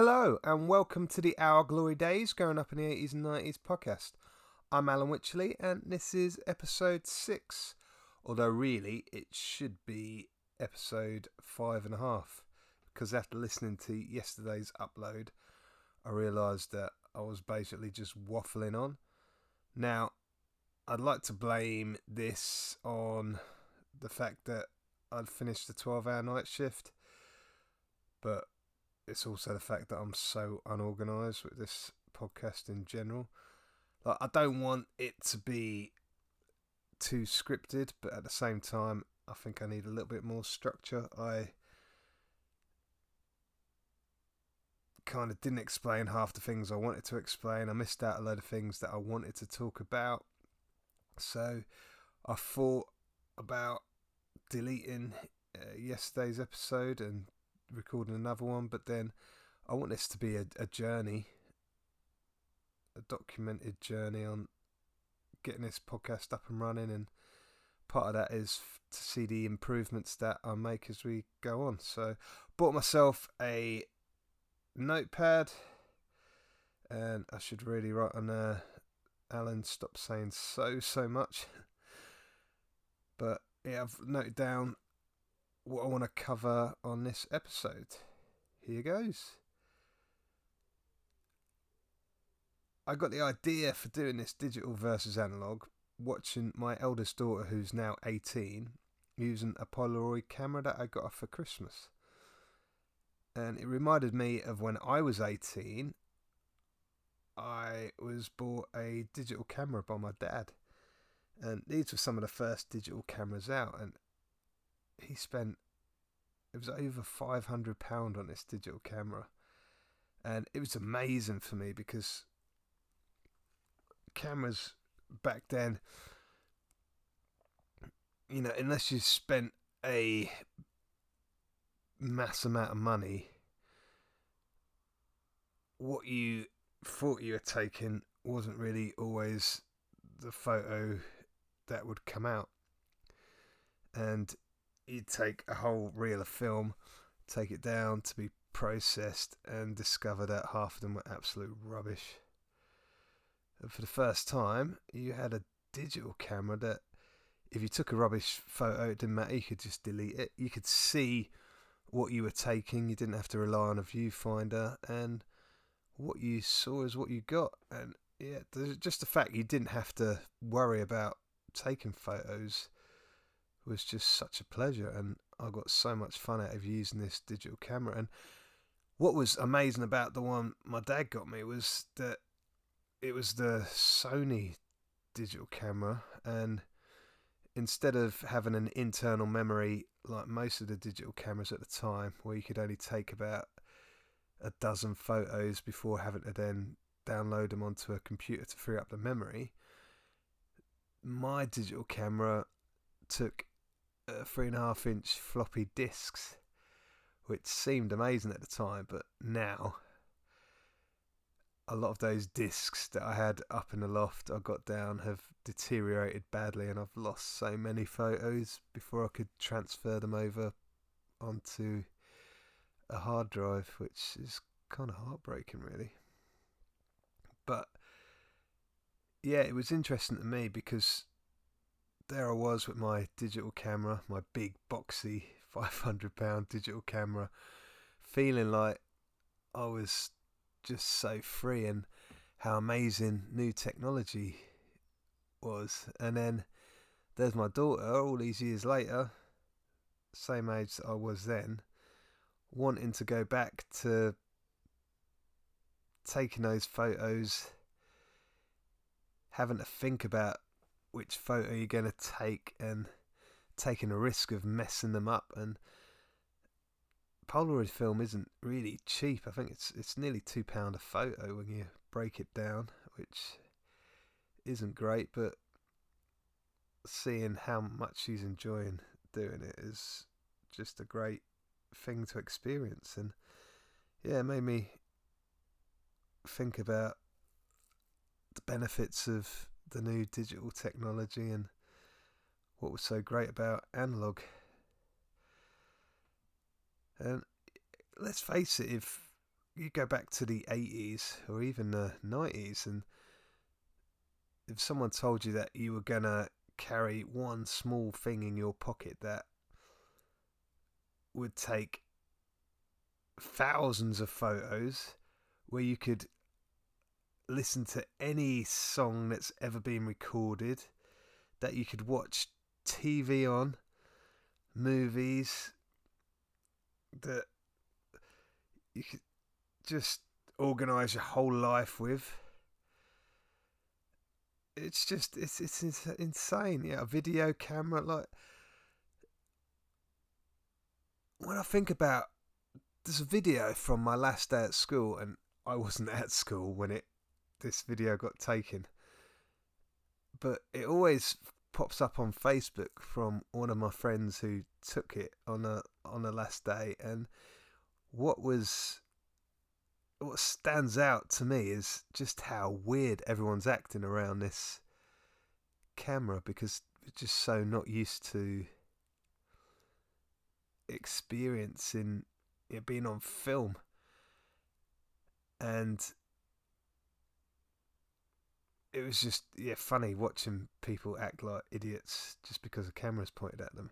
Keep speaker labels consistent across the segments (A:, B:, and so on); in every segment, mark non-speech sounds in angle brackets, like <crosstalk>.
A: Hello, and welcome to the Our Glory Days Growing Up in the 80s and 90s podcast. I'm Alan Wycherley, and this is episode 6. Although, really, it should be episode 5 and a half. Because after listening to yesterday's upload, I realised that I was basically just waffling on. Now, I'd like to blame this on the fact that I'd finished the 12 hour night shift, but it's also the fact that I'm so unorganized with this podcast in general. Like, I don't want it to be too scripted, but at the same time, I think I need a little bit more structure. I kind of didn't explain half the things I wanted to explain. I missed out a load of things that I wanted to talk about. So I thought about deleting uh, yesterday's episode and recording another one, but then I want this to be a, a journey, a documented journey on getting this podcast up and running, and part of that is to see the improvements that I make as we go on. So, bought myself a notepad, and I should really write on there. Alan, stop saying so so much. <laughs> but yeah, I've noted down what I want to cover on this episode. Here goes. I got the idea for doing this digital versus analog watching my eldest daughter, who's now 18, using a Polaroid camera that I got her for Christmas. And it reminded me of when I was 18, I was bought a digital camera by my dad. And these were some of the first digital cameras out. And he spent it was over five hundred pound on this digital camera, and it was amazing for me because cameras back then, you know, unless you spent a mass amount of money, what you thought you were taking wasn't really always the photo that would come out. And you'd take a whole reel of film, take it down to be processed, and discover that half of them were absolute rubbish. And for the first time, you had a digital camera that, if you took a rubbish photo, it didn't matter, you could just delete it. You could see what you were taking, you didn't have to rely on a viewfinder, and what you saw is what you got. And yeah, just the fact you didn't have to worry about taking photos was just such a pleasure, and I got so much fun out of using this digital camera. And what was amazing about the one my dad got me was that it was the Sony digital camera, and instead of having an internal memory like most of the digital cameras at the time, where you could only take about a dozen photos before having to then download them onto a computer to free up the memory, my digital camera took uh, three and a half inch floppy disks, which seemed amazing at the time, but now a lot of those discs that I had up in the loft I got down have deteriorated badly, and I've lost so many photos before I could transfer them over onto a hard drive, which is kind of heartbreaking, really. But yeah, it was interesting to me because there I was with my digital camera, my big boxy <laughs> £500 digital camera, feeling like I was just so free and how amazing new technology was. And then there's my daughter, all these years later, same age that I was then, wanting to go back to taking those photos, having to think about which photo you're going to take and taking a risk of messing them up and Polaroid film isn't really cheap. I think it's it's nearly two pound a photo when you break it down, which isn't great. But seeing how much she's enjoying doing it is just a great thing to experience, and yeah, it made me think about the benefits of the new digital technology and what was so great about analog. And let's face it, if you go back to the 80s or even the 90s, and if someone told you that you were going to carry one small thing in your pocket that would take thousands of photos where you could listen to any song that's ever been recorded, that you could watch TV on, movies, that you could just organize your whole life with. It's just it's it's insane. Yeah, a video camera like when I think about there's a video from my last day at school and I wasn't <laughs> at school when it this video got taken. But it always pops up on Facebook from one of my friends who took it on a on the last day and what was what stands out to me is just how weird everyone's acting around this camera because we're just so not used to experiencing it being on film and it was just yeah funny watching people act like idiots just because a camera's pointed at them.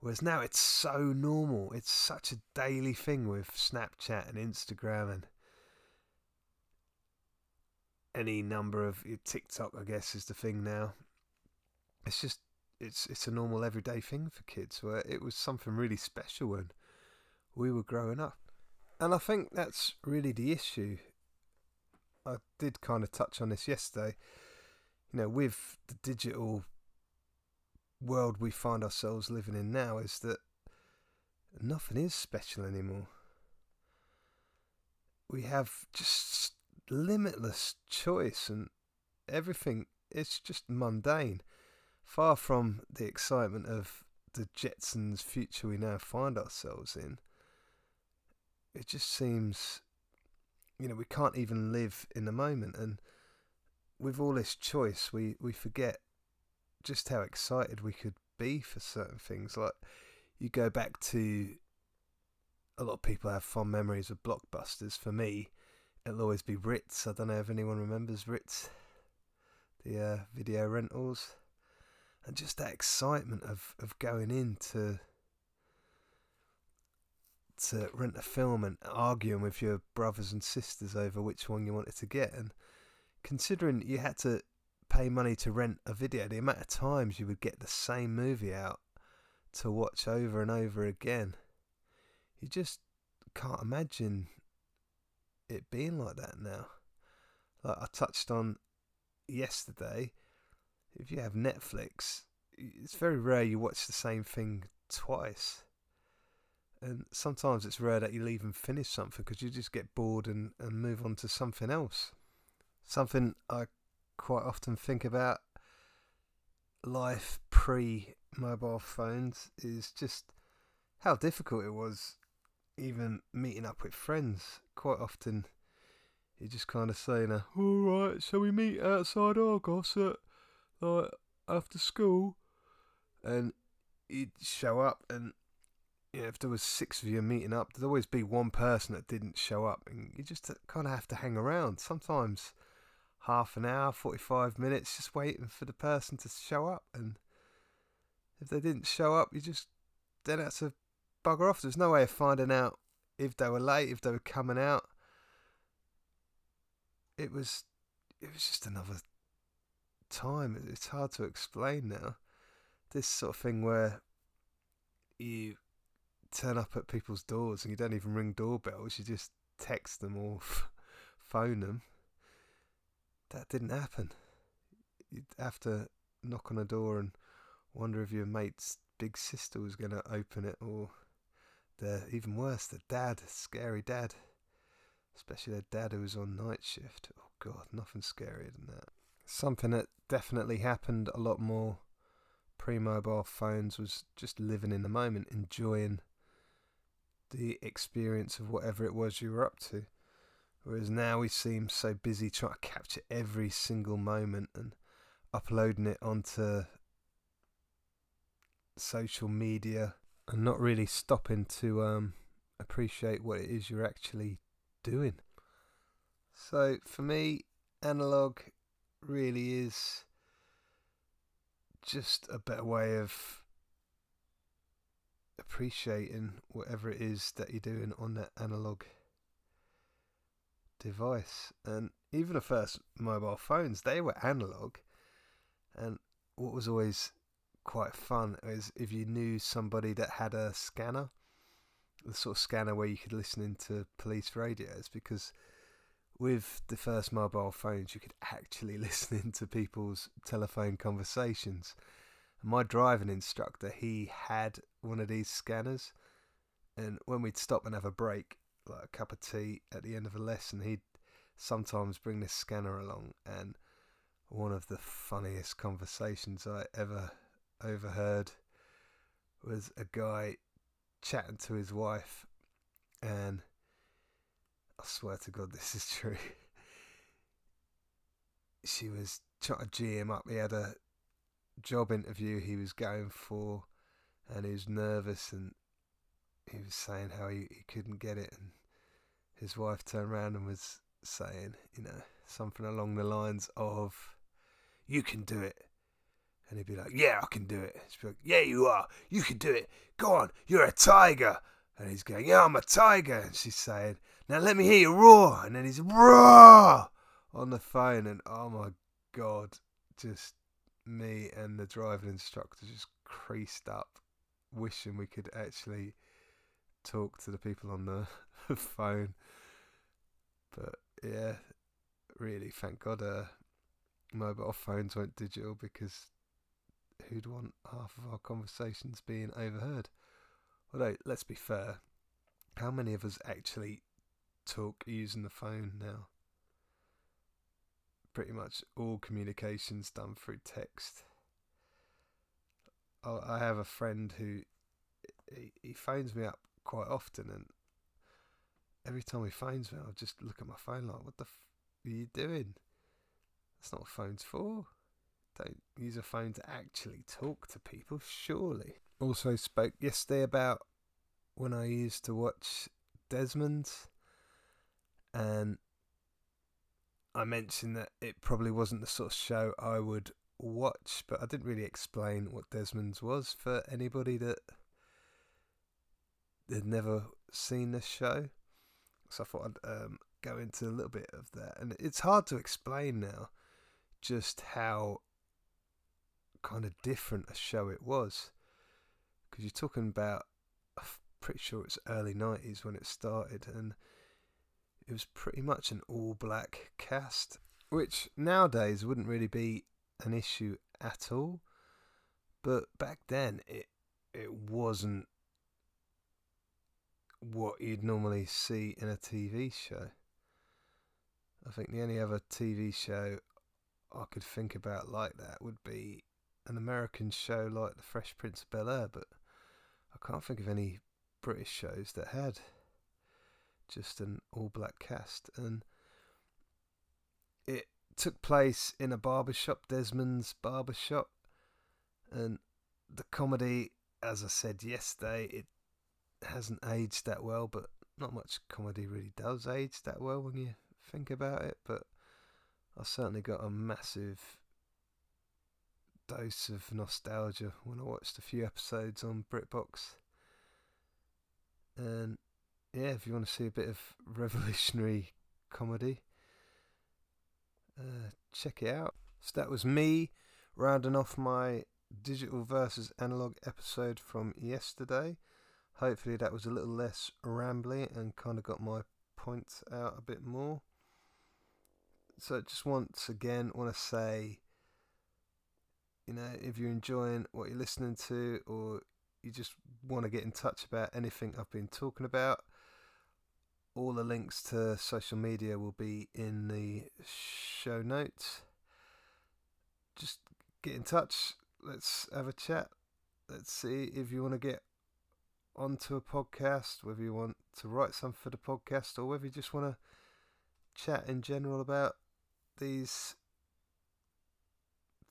A: Whereas now it's so normal. It's such a daily thing with Snapchat and Instagram and any number of TikTok. I guess is the thing now. It's just it's it's a normal everyday thing for kids. Where it was something really special when we were growing up, and I think that's really the issue I did kind of touch on this yesterday. You know, with the digital world we find ourselves living in now, is that nothing is special anymore. We have just limitless choice, and everything is just mundane. Far from the excitement of the Jetsons' future we now find ourselves in, it just seems you know, we can't even live in the moment. And with all this choice, we, we forget just how excited we could be for certain things. Like, you go back to a lot of people have fond memories of blockbusters. For me, it'll always be Ritz. I don't know if anyone remembers Ritz, the uh, video rentals, and just that excitement of of going into to rent a film and arguing with your brothers and sisters over which one you wanted to get. And considering you had to pay money to rent a video, the amount of times you would get the same movie out to watch over and over again, you just can't imagine it being like that now. Like I touched on yesterday, if you have Netflix, it's very rare you watch the same thing twice and sometimes it's rare that you'll even finish something because you just get bored and, and move on to something else. Something I quite often think about life pre mobile phones is just how difficult it was even meeting up with friends. Quite often you just kind of saying, "All right, shall we meet outside Argos at like after school?" And you'd show up and know, if there was six of you meeting up, there'd always be one person that didn't show up, and you just kind of have to hang around. Sometimes half an hour, forty-five minutes, just waiting for the person to show up, and if they didn't show up, you just then had to bugger off. There's no way of finding out if they were late, if they were coming out. It was, it was just another time. It's hard to explain now. This sort of thing where you turn up at people's doors and you don't even ring doorbells, you just text them or phone them. That didn't happen. You'd have to knock on a door and wonder if your mate's big sister was going to open it or the even worse, the dad, scary dad. Especially the dad who was on night shift. Oh god, nothing scarier than that. Something that definitely happened a lot more pre mobile phones was just living in the moment, enjoying the experience of whatever it was you were up to. Whereas now we seem so busy trying to capture every single moment and uploading it onto social media and not really stopping to um, appreciate what it is you're actually doing. So for me, analog really is just a better way of appreciating whatever it is that you're doing on that analog device. And even the first mobile phones, they were analog. And what was always quite fun is if you knew somebody that had a scanner, the sort of scanner where you could listen into police radios, because with the first mobile phones, you could actually <laughs> listen into people's telephone conversations. My driving instructor, he had one of these scanners, and when we'd stop and have a break, like a cup of tea at the end of a lesson, he'd sometimes bring this scanner along, and one of the funniest conversations I ever overheard was a guy chatting to his wife, and I swear to God, <laughs> this is true. she was trying to G him up. He had a job interview he was going for, and he was nervous, and he was saying how he, he couldn't get it, and his wife turned around and was saying, you know, something along the lines of, "You can do it." And he'd be like, "Yeah, I can do it." She'd be like, "Yeah, you are. You can do it. Go on, you're a tiger." And he's going, "Yeah, I'm a tiger." And she's saying, "Now let me hear you roar." And then he's roar on the phone, and oh my god, just me and the driving instructor just creased up, wishing we could actually talk to the people on the <laughs> phone. But yeah, really, thank God, uh, mobile phones went digital because who'd want half of our conversations being overheard? Although, let's be fair, how many of us actually talk using the phone now? Pretty much all communications done through text. I have a friend who he, he phones me up quite often, and every time he phones me, I'll just look at my phone like, "What the f- are you doing? That's not what phone's for." Don't use a phone to actually talk to people, surely. Also spoke yesterday about when I used to watch Desmond, and I mentioned that it probably wasn't the sort of show I would watch, but I didn't really explain what Desmond's was for anybody that had never seen this show. So I thought I'd um, go into a little bit of that, and it's hard to explain now just how kind of different a show it was because you're talking about I'm pretty sure it's early 90s when it started and it was pretty much an all black cast which nowadays wouldn't really be an issue at all but back then it it wasn't what you'd normally see in a TV show I think the only other TV show I could think about like that would be an American show like The Fresh Prince of Bel Air, but I can't think of any British shows that had just an all black cast. And it took place in a barbershop, Desmond's barbershop. And the comedy, as I said yesterday, it hasn't aged that well, but not much comedy really does age that well when you think about it. But I certainly got a massive dose of nostalgia when I watched a few episodes on BritBox. And yeah, if you want to see a bit of <laughs> revolutionary comedy, uh, check it out. So that was me rounding off my digital versus analog episode from yesterday. Hopefully, that was a little less rambly and kind of got my points out a bit more. So, just once again, want to say you know, if you're enjoying what you're listening to or you just want to get in touch about anything I've been talking about, all the links to social media will be in the show notes. Just get in touch. Let's have a chat. Let's see if you want to get onto a podcast, whether you want to write something for the podcast, or whether you just want to chat in general about these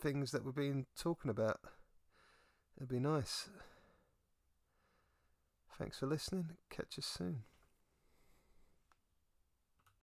A: things that we've been talking about. It'd be nice. Thanks for listening. Catch us soon.